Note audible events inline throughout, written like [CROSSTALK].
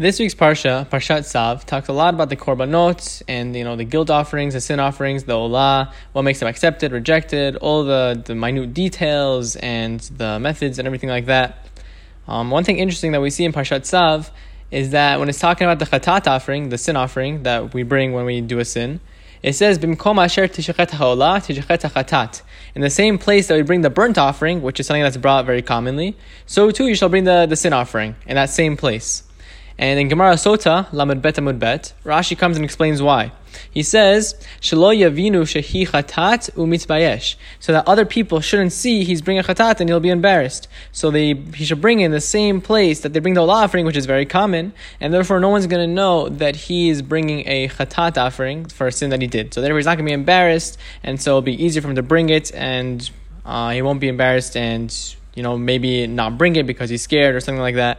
This week's parsha, Parshat Tzav, talks a lot about the korbanot and you know the guilt offerings, the sin offerings, the olah, what makes them accepted, rejected, all the, the minute details and the methods and everything like that. Um, one thing interesting that we see in Parshat Tzav is that when it's talking about the chatat offering, the sin offering that we bring when we do a sin, it says bimkom asher chatat. In the same place that we bring the burnt offering, which is something that's brought very commonly, so too you shall bring the, the sin offering in that same place. And in Gemara Sota, Lamed Bet Amud Bet, Rashi comes and explains why. He says, Shelo yavinu shehi chatat umitbayesh, so that other people shouldn't see he's bringing a chatat and he'll be embarrassed. So they he should bring in the same place that they bring the olah offering, which is very common, and therefore no one's going to know that he is bringing a chatat offering for a sin that he did. So therefore he's not going to be embarrassed, and so it'll be easier for him to bring it, and uh, he won't be embarrassed, and you know maybe not bring it because he's scared or something like that.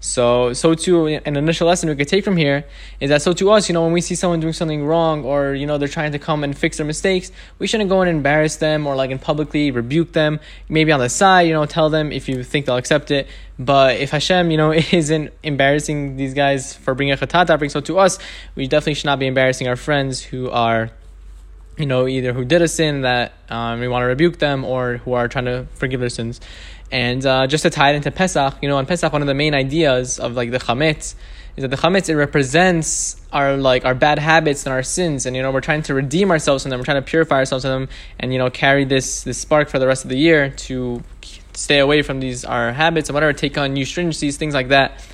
So, so too, an initial lesson we could take from here is that so to us, you know, when we see someone doing something wrong or, you know, they're trying to come and fix their mistakes, we shouldn't go and embarrass them or like in publicly rebuke them. Maybe on the side, you know, tell them if you think they'll accept it. But if Hashem, you know, [LAUGHS] isn't embarrassing these guys for bringing a chatat offering, so to us, we definitely should not be embarrassing our friends who are you know, either who did a sin that um, we want to rebuke them or who are trying to forgive their sins. And uh, just to tie it into Pesach, you know, on Pesach, one of the main ideas of like the chametz is that the chametz it represents our like our bad habits and our sins, and you know we're trying to redeem ourselves from them, we're trying to purify ourselves from them, and you know carry this this spark for the rest of the year to stay away from these our habits and whatever, take on new stringencies, things like that.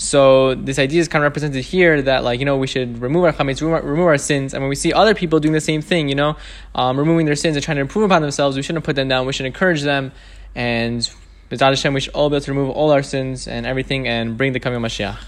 So this idea is kind of represented here that like you know we should remove our chametz, remove, remove our sins, and when we see other people doing the same thing, you know, um, removing their sins and trying to improve upon themselves, we shouldn't put them down. We should encourage them and B'ezrat Hashem, we should all be able to remove all our sins and everything and bring the coming of Mashiach.